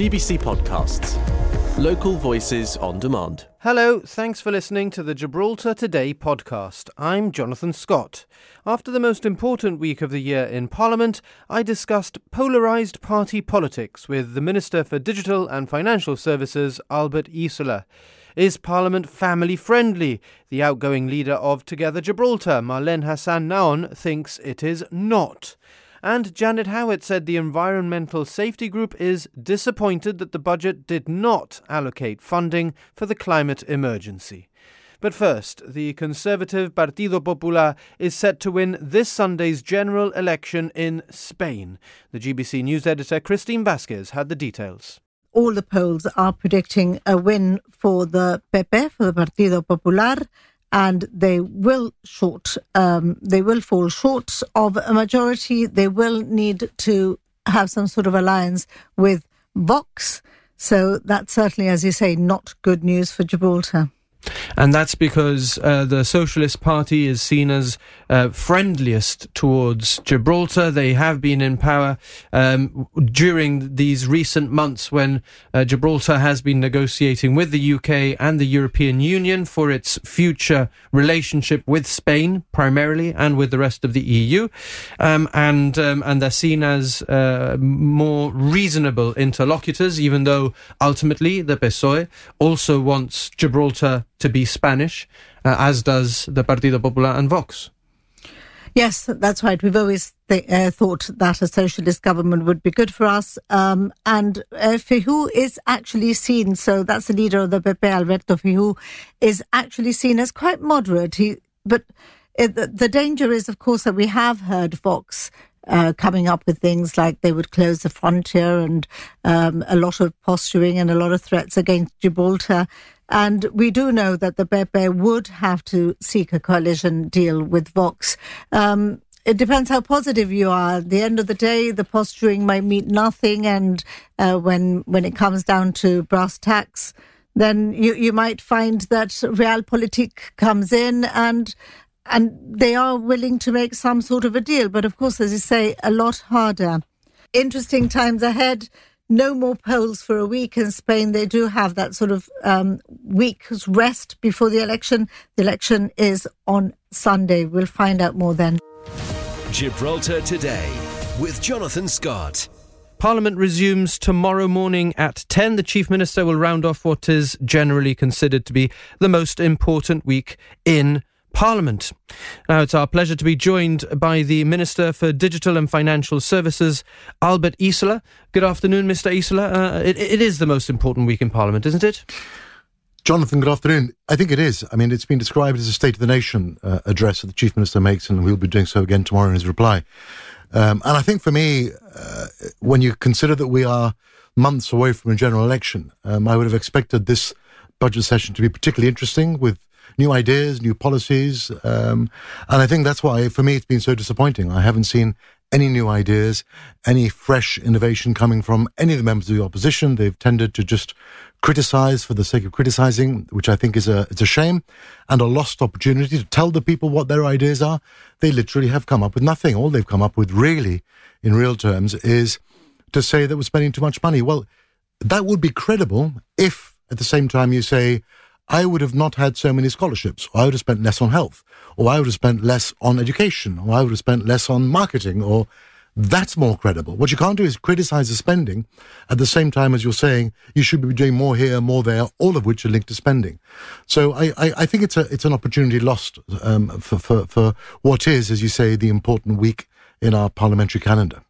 GBC Podcasts. Local voices on demand. Hello, thanks for listening to the Gibraltar Today podcast. I'm Jonathan Scott. After the most important week of the year in Parliament, I discussed polarised party politics with the Minister for Digital and Financial Services, Albert Isola. Is Parliament family friendly? The outgoing leader of Together Gibraltar, Marlene Hassan Nahon, thinks it is not. And Janet Howitt said the Environmental Safety Group is disappointed that the budget did not allocate funding for the climate emergency. But first, the Conservative Partido Popular is set to win this Sunday's general election in Spain. The GBC news editor Christine Vasquez had the details all the polls are predicting a win for the PP, for the Partido Popular, and they will short, um, they will fall short of a majority. They will need to have some sort of alliance with Vox. So that's certainly, as you say, not good news for Gibraltar. And that's because uh, the Socialist Party is seen as uh, friendliest towards Gibraltar. They have been in power um, during these recent months when uh, Gibraltar has been negotiating with the UK and the European Union for its future relationship with Spain, primarily, and with the rest of the EU. Um, and, um, and they're seen as uh, more reasonable interlocutors, even though ultimately the PSOE also wants Gibraltar to be Spanish, uh, as does the Partido Popular and Vox. Yes, that's right. We've always th- uh, thought that a socialist government would be good for us. Um, and uh, Feijóo is actually seen, so that's the leader of the PP, Alberto Feijóo, is actually seen as quite moderate. He, but it, the, the danger is, of course, that we have heard Vox uh, coming up with things like they would close the frontier and um, a lot of posturing and a lot of threats against Gibraltar. And we do know that the PP would have to seek a coalition deal with Vox. Um, it depends how positive you are. At the end of the day, the posturing might mean nothing, and uh, when when it comes down to brass tacks, then you you might find that realpolitik comes in and and they are willing to make some sort of a deal. But of course, as you say, a lot harder. Interesting times ahead no more polls for a week in Spain. They do have that sort of um, week's rest before the election. The election is on Sunday. We'll find out more then. Gibraltar Today with Jonathan Scott. Parliament resumes tomorrow morning at 10. The Chief Minister will round off what is generally considered to be the most important week in Parliament. Now, it's our pleasure to be joined by the Minister for Digital and Financial Services, Albert Isola. Good afternoon, Mr. Isola. Uh, it, it is the most important week in Parliament, isn't it? Jonathan, good afternoon. I think it is. I mean, it's been described as a State of the Nation uh, address that the Chief Minister makes, and we'll be doing so again tomorrow in his reply. Um, and I think for me, uh, when you consider that we are months away from a general election, um, I would have expected this budget session to be particularly interesting with new ideas, new policies. Um, and I think that's why, for me, it's been so disappointing. I haven't seen any new ideas, any fresh innovation coming from any of the members of the opposition. They've tended to just criticize for the sake of criticizing, which I think is a it's a shame and a lost opportunity to tell the people what their ideas are. They literally have come up with nothing. All they've come up with, really, in real terms, is to say that we're spending too much money. Well, that would be credible if, at the same time, you say I would have not had so many scholarships, or I would have spent less on health, or I would have spent less on education, or I would have spent less on marketing, or that's more credible. What you can't do is criticize the spending at the same time as you're saying you should be doing more here, more there, all of which are linked to spending. So I, I, I think it's a it's an opportunity lost um, for, for, for what is, as you say, the important week in our parliamentary calendar.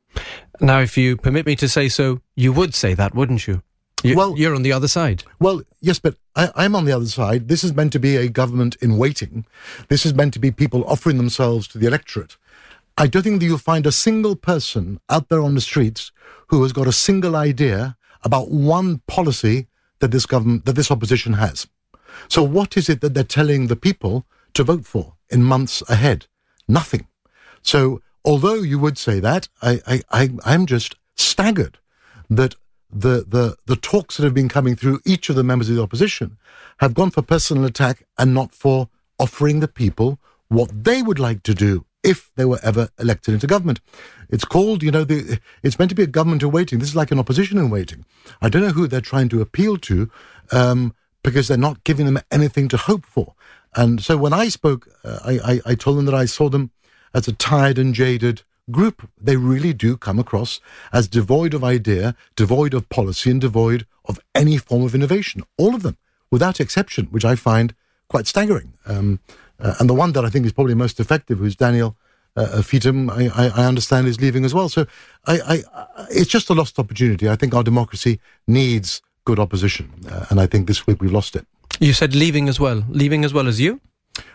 Now, if you permit me to say so, you would say that, wouldn't you? You, well, you're on the other side. Well, yes, but I, am on the other side. This is meant to be a government in waiting. This is meant to be people offering themselves to the electorate. I don't think that you'll find a single person out there on the streets who has got a single idea about one policy that this government, that this opposition has. So, what is it that they're telling the people to vote for in months ahead? Nothing. So, although you would say that, I, I, I I'm just staggered that the, the, the talks that have been coming through each of the members of the opposition have gone for personal attack and not for offering the people what they would like to do if they were ever elected into government. It's called, you know, the, it's meant to be a government in waiting. This is like an opposition in waiting. I don't know who they're trying to appeal to um, because they're not giving them anything to hope for. And so when I spoke, uh, I, I, I told them that I saw them as a tired and jaded group. They really do come across as devoid of idea, devoid of policy, and devoid of any form of innovation. All of them, without exception, which I find quite staggering. Um, uh, and the one that I think is probably most effective, who's Daniel uh, Feetham, I, I, I, understand is leaving as well. So I, I, it's just a lost opportunity. I think our democracy needs good opposition, uh, and I think this week we've lost it. You said leaving as well, leaving as well as you.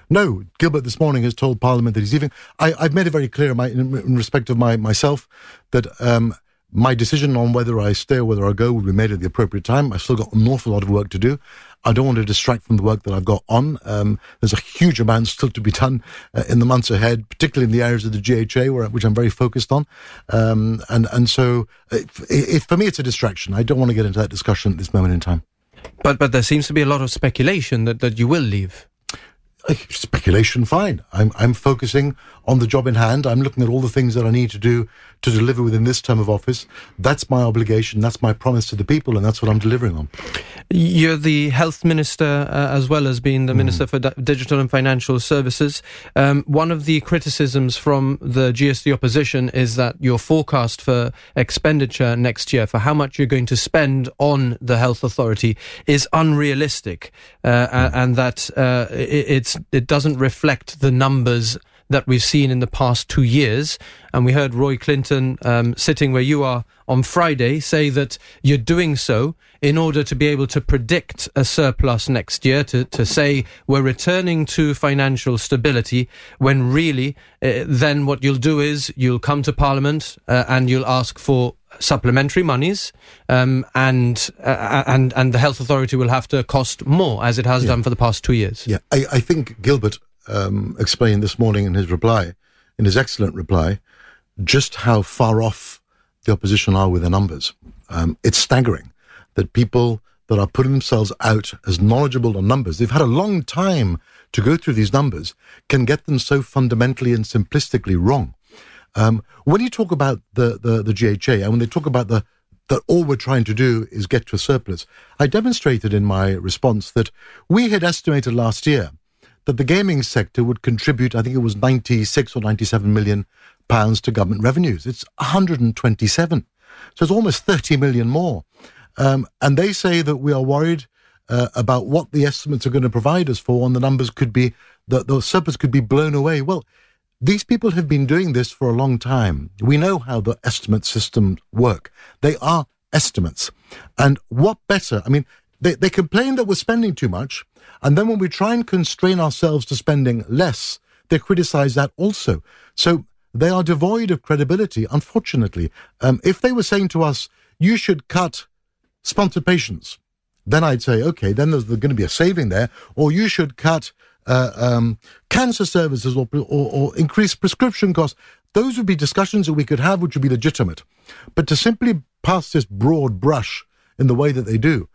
No, Gilbert this morning has told Parliament that he's leaving. I, have made it very clear in, my, in, in, respect of my myself that um, my decision on whether I stay or whether I go will be made at the appropriate time. I've still got an awful lot of work to do. I don't want to distract from the work that I've got on. Um, there's a huge amount still to be done uh, in the months ahead, particularly in the areas of the GHA, where, which I'm very focused on. Um, and and so, it, for me, it's a distraction. I don't want to get into that discussion at this moment in time. But but there seems to be a lot of speculation that, that you will leave speculation, fine. I'm, I'm focusing on the job in hand. I'm looking at all the things that I need to do to deliver within this term of office. That's my obligation. That's my promise to the people, and that's what I'm delivering on. You're the health minister uh, as well as being the mm. minister for D- digital and financial services. Um, one of the criticisms from the GSD opposition is that your forecast for expenditure next year, for how much you're going to spend on the health authority, is unrealistic, uh, mm. and that uh, it, it's it doesn't reflect the numbers that we've seen in the past two years. And we heard Roy Clinton um, sitting where you are on Friday say that you're doing so in order to be able to predict a surplus next year, to, to say we're returning to financial stability, when really uh, then what you'll do is you'll come to Parliament uh, and you'll ask for supplementary monies, um, and uh, and and the health authority will have to cost more as it has yeah. done for the past two years. Yeah, I, I think Gilbert um, explained this morning in his reply, in his excellent reply, just how far off the opposition are with their numbers. Um, it's staggering that people that are putting themselves out as knowledgeable on numbers, they've had a long time to go through these numbers, can get them so fundamentally and simplistically wrong. Um, when you talk about the, the, the GHA and when they talk about the that all we're trying to do is get to a surplus, I demonstrated in my response that we had estimated last year that the gaming sector would contribute, I think it was 96 or 97 million pounds to government revenues. It's 127. So it's almost 30 million more. Um, and they say that we are worried uh, about what the estimates are going to provide us for, and the numbers could be, the, the surplus could be blown away. Well, these people have been doing this for a long time. We know how the estimate systems work. They are estimates. And what better? I mean, they, they complain that we're spending too much. And then when we try and constrain ourselves to spending less, they criticize that also. So they are devoid of credibility, unfortunately. Um, if they were saying to us, you should cut sponsored patients, then I'd say, okay, then there's going to be a saving there. Or you should cut uh, um, cancer services or, or, or increase prescription costs. Those would be discussions that we could have, which would be legitimate. But to simply pass this broad brush in the way that they do,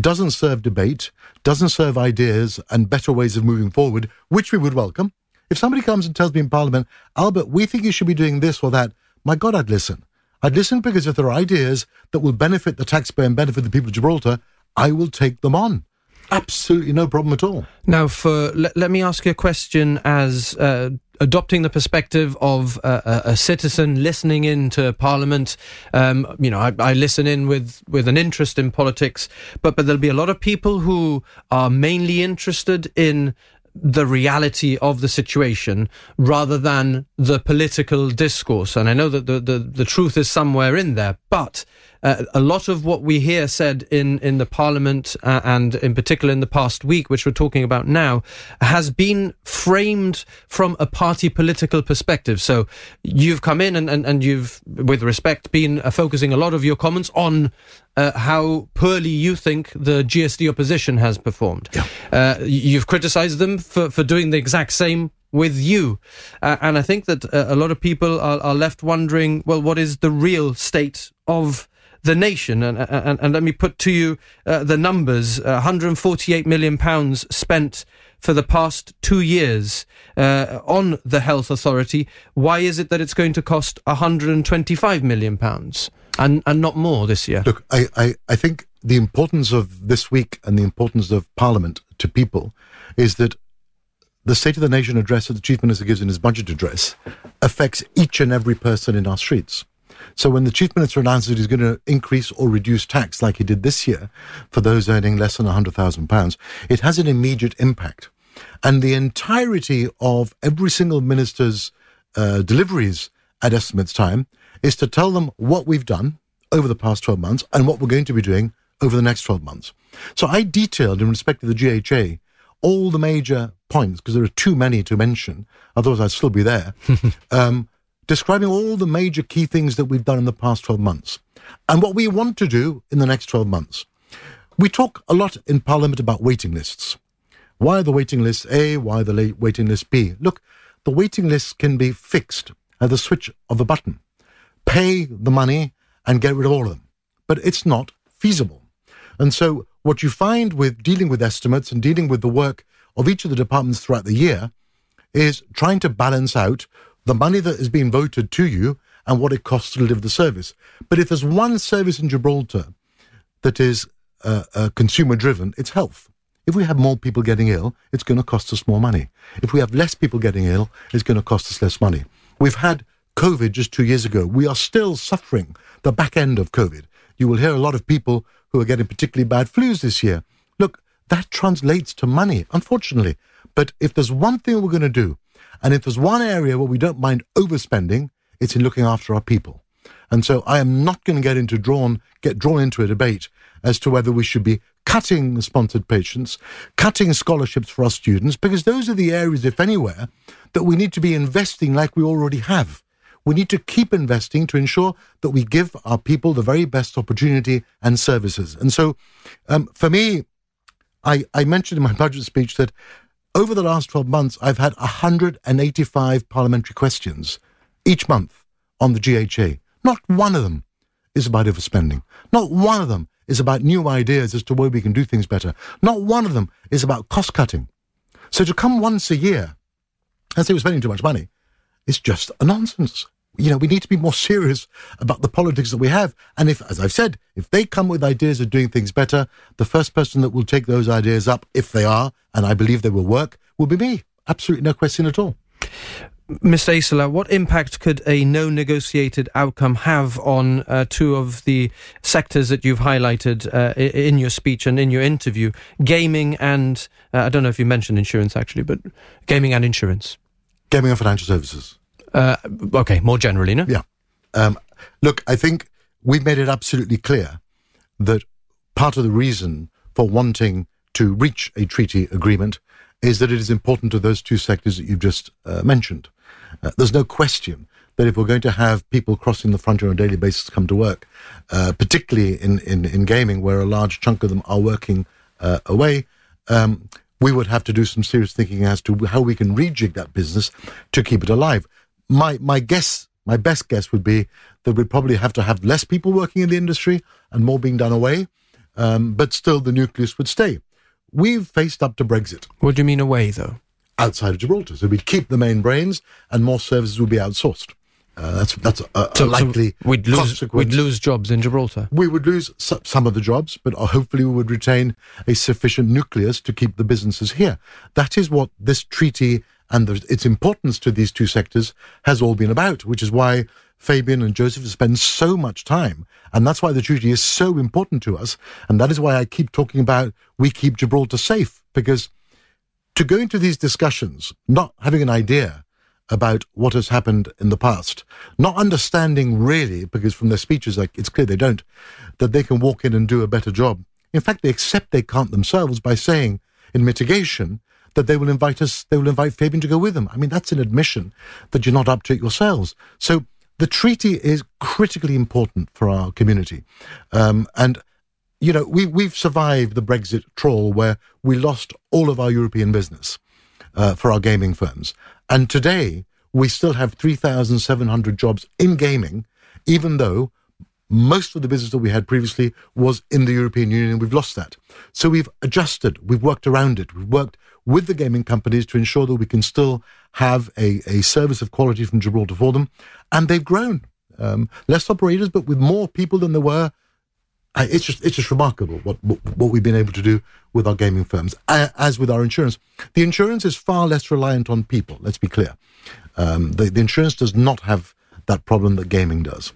doesn't serve debate, doesn't serve ideas and better ways of moving forward, which we would welcome. If somebody comes and tells me in Parliament, Albert, we think you should be doing this or that, my God, I'd listen. I'd listen because if there are ideas that will benefit the taxpayer and benefit the people of Gibraltar, I will take them on. Absolutely no problem at all. Now, for let, let me ask you a question as uh, adopting the perspective of a, a, citizen listening in to Parliament. Um, you know, I, I, listen in with, with an interest in politics, but but there'll be a lot of people who are mainly interested in the reality of the situation rather than the political discourse. And I know that the, the, the truth is somewhere in there, but uh, a lot of what we hear said in, in the parliament uh, and in particular in the past week, which we're talking about now, has been framed from a party political perspective. So you've come in and, and, and you've, with respect, been uh, focusing a lot of your comments on uh, how poorly you think the GSD opposition has performed. Yeah. Uh, you've criticized them for, for doing the exact same with you. Uh, and I think that uh, a lot of people are, are, left wondering, well, what is the real state of the nation. And, and, and let me put to you uh, the numbers: uh, 148 million pounds spent for the past two years uh, on the health authority. Why is it that it's going to cost 125 million pounds and and not more this year? Look, I, I, I think the importance of this week and the importance of Parliament to people is that the State of the Nation address that the Chief Minister gives in his budget address affects each and every person in our streets. So when the Chief Minister announces that he's going to increase or reduce tax like he did this year for those earning less than £100,000, it has an immediate impact. And the entirety of every single minister's uh, deliveries at estimates time is to tell them what we've done over the past 12 months and what we're going to be doing over the next 12 months. So I detailed in respect to the GHA all the major points, because there are too many to mention, otherwise I'd still be there, um, describing all the major key things that we've done in the past 12 months and what we want to do in the next 12 months. We talk a lot in Parliament about waiting lists. Why the waiting lists A? Why the waiting lists B? Look, the waiting lists can be fixed at the switch of a button. Pay the money and get rid of all of them. But it's not feasible. And so what you find with dealing with estimates and dealing with the work of each of the departments throughout the year is trying to balance out the money that is being voted to you and what it costs to deliver the service. But if there's one service in Gibraltar that is uh, uh, consumer driven, it's health. If we have more people getting ill, it's going to cost us more money. If we have less people getting ill, it's going to cost us less money. We've had COVID just two years ago. We are still suffering the back end of COVID. You will hear a lot of people who are getting particularly bad flus this year. Look, that translates to money, unfortunately. But if there's one thing we're going to do, and if there's one area where we don't mind overspending, it's in looking after our people. And so I am not going to get into drawn get drawn into a debate as to whether we should be cutting sponsored patients, cutting scholarships for our students, because those are the areas, if anywhere, that we need to be investing like we already have. We need to keep investing to ensure that we give our people the very best opportunity and services. And so, um, for me, I, I mentioned in my budget speech that over the last 12 months, I've had 185 parliamentary questions each month on the GHA. Not one of them is about overspending. Not one of them is about new ideas as to where we can do things better. Not one of them is about cost cutting. So to come once a year and say we're spending too much money is just a nonsense you know, we need to be more serious about the politics that we have. And if, as I've said, if they come with ideas of doing things better, the first person that will take those ideas up, if they are, and I believe they will work, will be me. Absolutely no question at all. Mr. Isola, what impact could a no negotiated outcome have on uh, two of the sectors that you've highlighted uh, in your speech and in your interview? Gaming and, uh, I don't know if you mentioned insurance actually, but gaming and insurance. Gaming and financial services. Uh, okay, more generally, no? Yeah. Um, look, I think we've made it absolutely clear that part of the reason for wanting to reach a treaty agreement is that it is important to those two sectors that you've just uh, mentioned. Uh, there's no question that if we're going to have people crossing the frontier on a daily basis come to work, uh, particularly in, in, in gaming, where a large chunk of them are working uh, away, um, we would have to do some serious thinking as to how we can rejig that business to keep it alive my my guess, my best guess would be that we'd probably have to have less people working in the industry and more being done away, um, but still the nucleus would stay. We've faced up to Brexit. What do you mean away, though? Outside of Gibraltar, so we'd keep the main brains, and more services would be outsourced. Uh, that's that's a, so, a likely so we'd lose we'd lose jobs in Gibraltar. We would lose some of the jobs, but hopefully we would retain a sufficient nucleus to keep the businesses here. That is what this treaty and its importance to these two sectors has all been about, which is why Fabian and Joseph spend so much time. And that's why the treaty is so important to us. And that is why I keep talking about we keep Gibraltar safe, because to go into these discussions, not having an idea about what has happened in the past, not understanding really, because from their speeches, like it's clear they don't, that they can walk in and do a better job. In fact, they accept they can't themselves by saying in mitigation that they will invite us, they will invite Fabian to go with them. I mean, that's an admission that you're not up to it yourselves. So the treaty is critically important for our community. Um, and, you know, we, we've survived the Brexit trawl where we lost all of our European business uh, for our gaming firms. And today, we still have 3,700 jobs in gaming, even though most of the business that we had previously was in the European Union. We've lost that. So we've adjusted. We've worked around it. We've worked with the gaming companies to ensure that we can still have a, a service of quality from Gibraltar for them. And they've grown. Um, less operators, but with more people than there were. It's just it's just remarkable what, what, what we've been able to do with our gaming firms, as with our insurance. The insurance is far less reliant on people. Let's be clear. Um, the, the insurance does not have that problem that gaming does.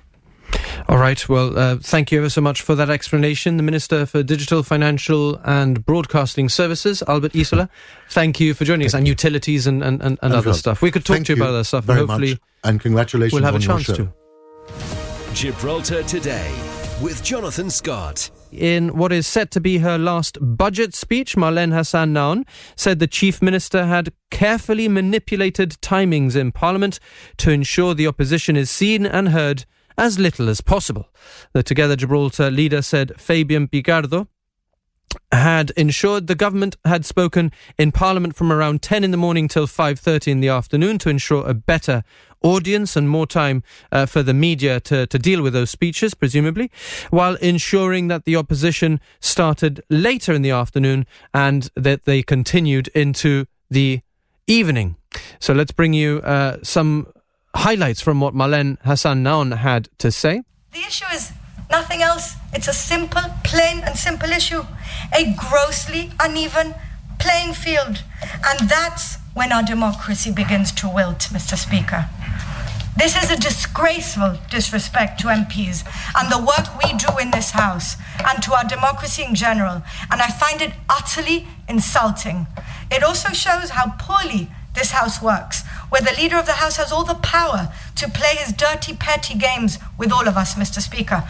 All right. Well, uh, thank you ever so much for that explanation. The Minister for Digital, Financial and Broadcasting Services, Albert Isola. Thank you for joining us and utilities and, and, and, and other stuff. We could talk to you about other stuff. Very and hopefully, much. And congratulations we'll have a chance to. Gibraltar Today with Jonathan Scott. In what is set to be her last budget speech, Marlene Hassan Nahon said the Chief Minister had carefully manipulated timings in Parliament to ensure the opposition is seen and heard as little as possible. The Together Gibraltar leader said Fabian Picardo had ensured the government had spoken in parliament from around 10 in the morning till 5.30 in the afternoon to ensure a better audience and more time uh, for the media to, to deal with those speeches, presumably, while ensuring that the opposition started later in the afternoon and that they continued into the evening. So let's bring you uh, some highlights from what Marlene Hassan Nahon had to say. The issue is nothing else. It's a simple, plain and simple issue. A grossly uneven playing field. And that's when our democracy begins to wilt, Mr. Speaker. This is a disgraceful disrespect to MPs and the work we do in this House and to our democracy in general. And I find it utterly insulting. It also shows how poorly this House works, where the leader of the House has all the power to play his dirty, petty games with all of us, Mr. Speaker.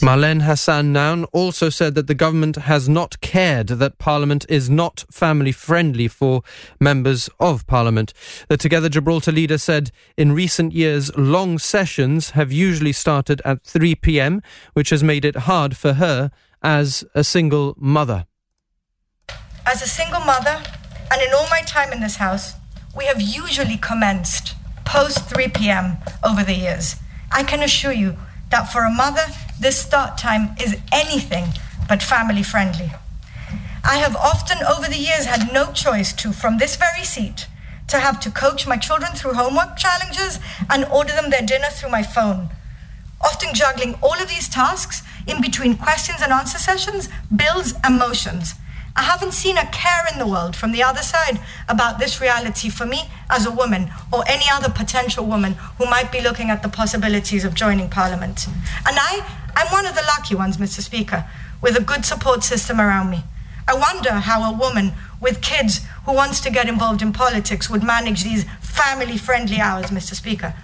Marlene Hassan Nahon also said that the government has not cared that Parliament is not family friendly for members of Parliament. The Together Gibraltar leader said in recent years, long sessions have usually started at 3 pm, which has made it hard for her as a single mother. As a single mother, and in all my time in this house, we have usually commenced post 3 p.m. over the years. I can assure you that for a mother, this start time is anything but family friendly. I have often over the years had no choice to, from this very seat, to have to coach my children through homework challenges and order them their dinner through my phone. Often juggling all of these tasks in between questions and answer sessions, bills, and motions. I haven't seen a care in the world from the other side about this reality for me as a woman or any other potential woman who might be looking at the possibilities of joining Parliament. And I, I'm one of the lucky ones, Mr. Speaker, with a good support system around me. I wonder how a woman with kids who wants to get involved in politics would manage these family friendly hours, Mr. Speaker.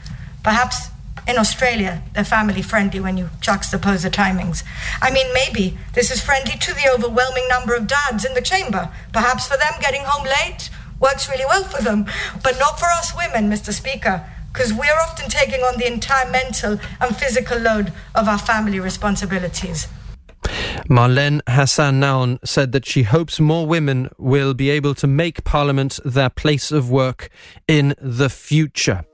Perhaps in Australia, they're family friendly when you juxtapose the timings. I mean, maybe this is friendly to the overwhelming number of dads in the chamber. Perhaps for them, getting home late works really well for them, but not for us women, Mr. Speaker, because we're often taking on the entire mental and physical load of our family responsibilities. Marlene Hassan Nahon said that she hopes more women will be able to make Parliament their place of work in the future.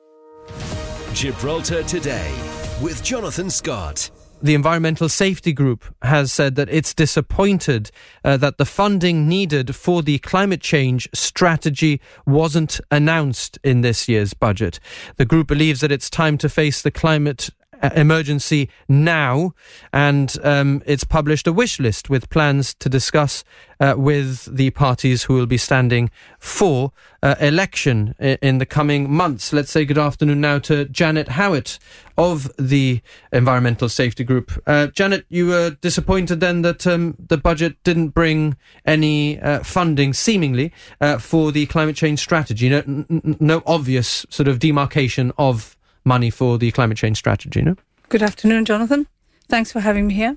Gibraltar Today with Jonathan Scott. The Environmental Safety Group has said that it's disappointed uh, that the funding needed for the climate change strategy wasn't announced in this year's budget. The group believes that it's time to face the climate emergency now, and um, it's published a wish list with plans to discuss uh, with the parties who will be standing for uh, election in, the coming months. Let's say good afternoon now to Janet Howitt of the Environmental Safety Group. Uh, Janet, you were disappointed then that um, the budget didn't bring any uh, funding, seemingly, uh, for the climate change strategy. No, no obvious sort of demarcation of money for the climate change strategy, no? Good afternoon, Jonathan. Thanks for having me here.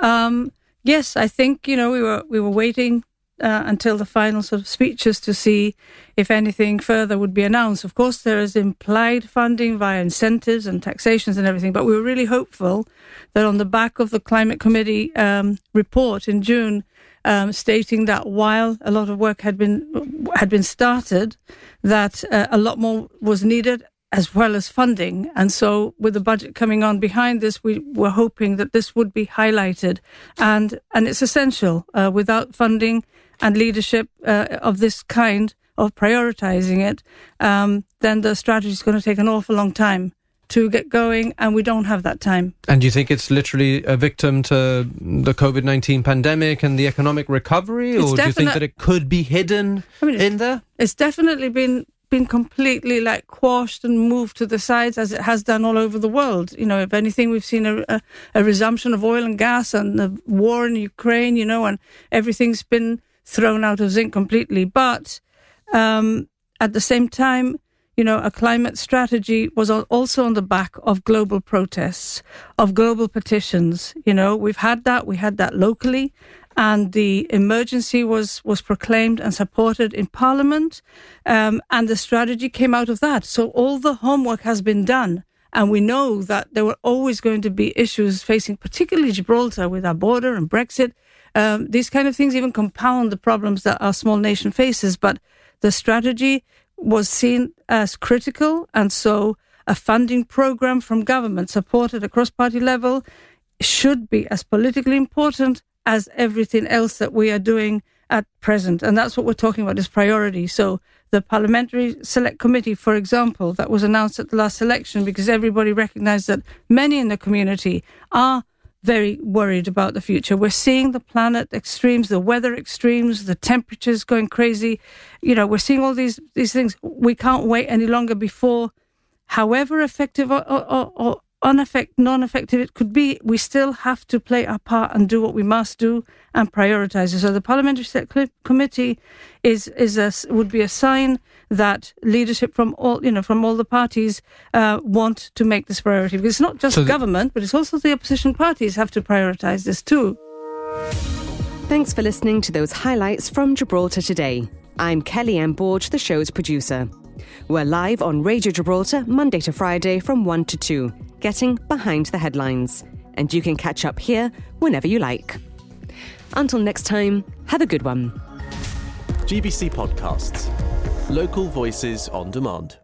Um, yes, I think you know we were we were waiting uh, until the final sort of speeches to see if anything further would be announced. Of course, there is implied funding via incentives and taxations and everything, but we were really hopeful that on the back of the Climate Committee um, report in June, um, stating that while a lot of work had been had been started, that uh, a lot more was needed as well as funding. And so, with the budget coming on behind this, we were hoping that this would be highlighted, and and it's essential. Uh, without funding and leadership uh, of this kind of prioritizing it, um, then the strategy is going to take an awful long time to get going, and we don't have that time. And do you think it's literally a victim to the COVID 19 pandemic and the economic recovery, It's or do you think that it could be hidden I mean, in there? It's definitely been been completely like quashed and moved to the sides as it has done all over the world. You know, if anything, we've seen a, a, a resumption of oil and gas and the war in Ukraine. You know, and everything's been thrown out of zinc completely. But um, at the same time, you know, a climate strategy was also on the back of global protests, of global petitions. You know, we've had that. We had that locally, and the emergency was was proclaimed and supported in Parliament, um, and the strategy came out of that. So all the homework has been done. And we know that there were always going to be issues facing, particularly Gibraltar, with our border and Brexit. Um, these kind of things even compound the problems that our small nation faces. But the strategy was seen as critical, and so a funding program from government supported across party level should be as politically important as everything else that we are doing at present. And that's what we're talking about is priority. So the Parliamentary Select Committee, for example, that was announced at the last election because everybody recognized that many in the community are very worried about the future. We're seeing the planet extremes, the weather extremes, the temperatures going crazy. You know, we're seeing all these these things. We can't wait any longer before, however effective or, or, or uneffect, non-effective it could be, we still have to play our part and do what we must do and prioritize it. So the parliamentary Select Cl- committee is is a would be a sign that leadership from all you know from all the parties uh, want to make this priority because it's not just So the- government, but it's also the opposition parties have to prioritize this too. Thanks for listening to those highlights from Gibraltar today. I'm Kelly M. Borge, the show's producer. We're live on Radio Gibraltar Monday to Friday from 1 to 2, getting behind the headlines. And you can catch up here whenever you like. Until next time, have a good one. GBC Podcasts. Local voices on demand.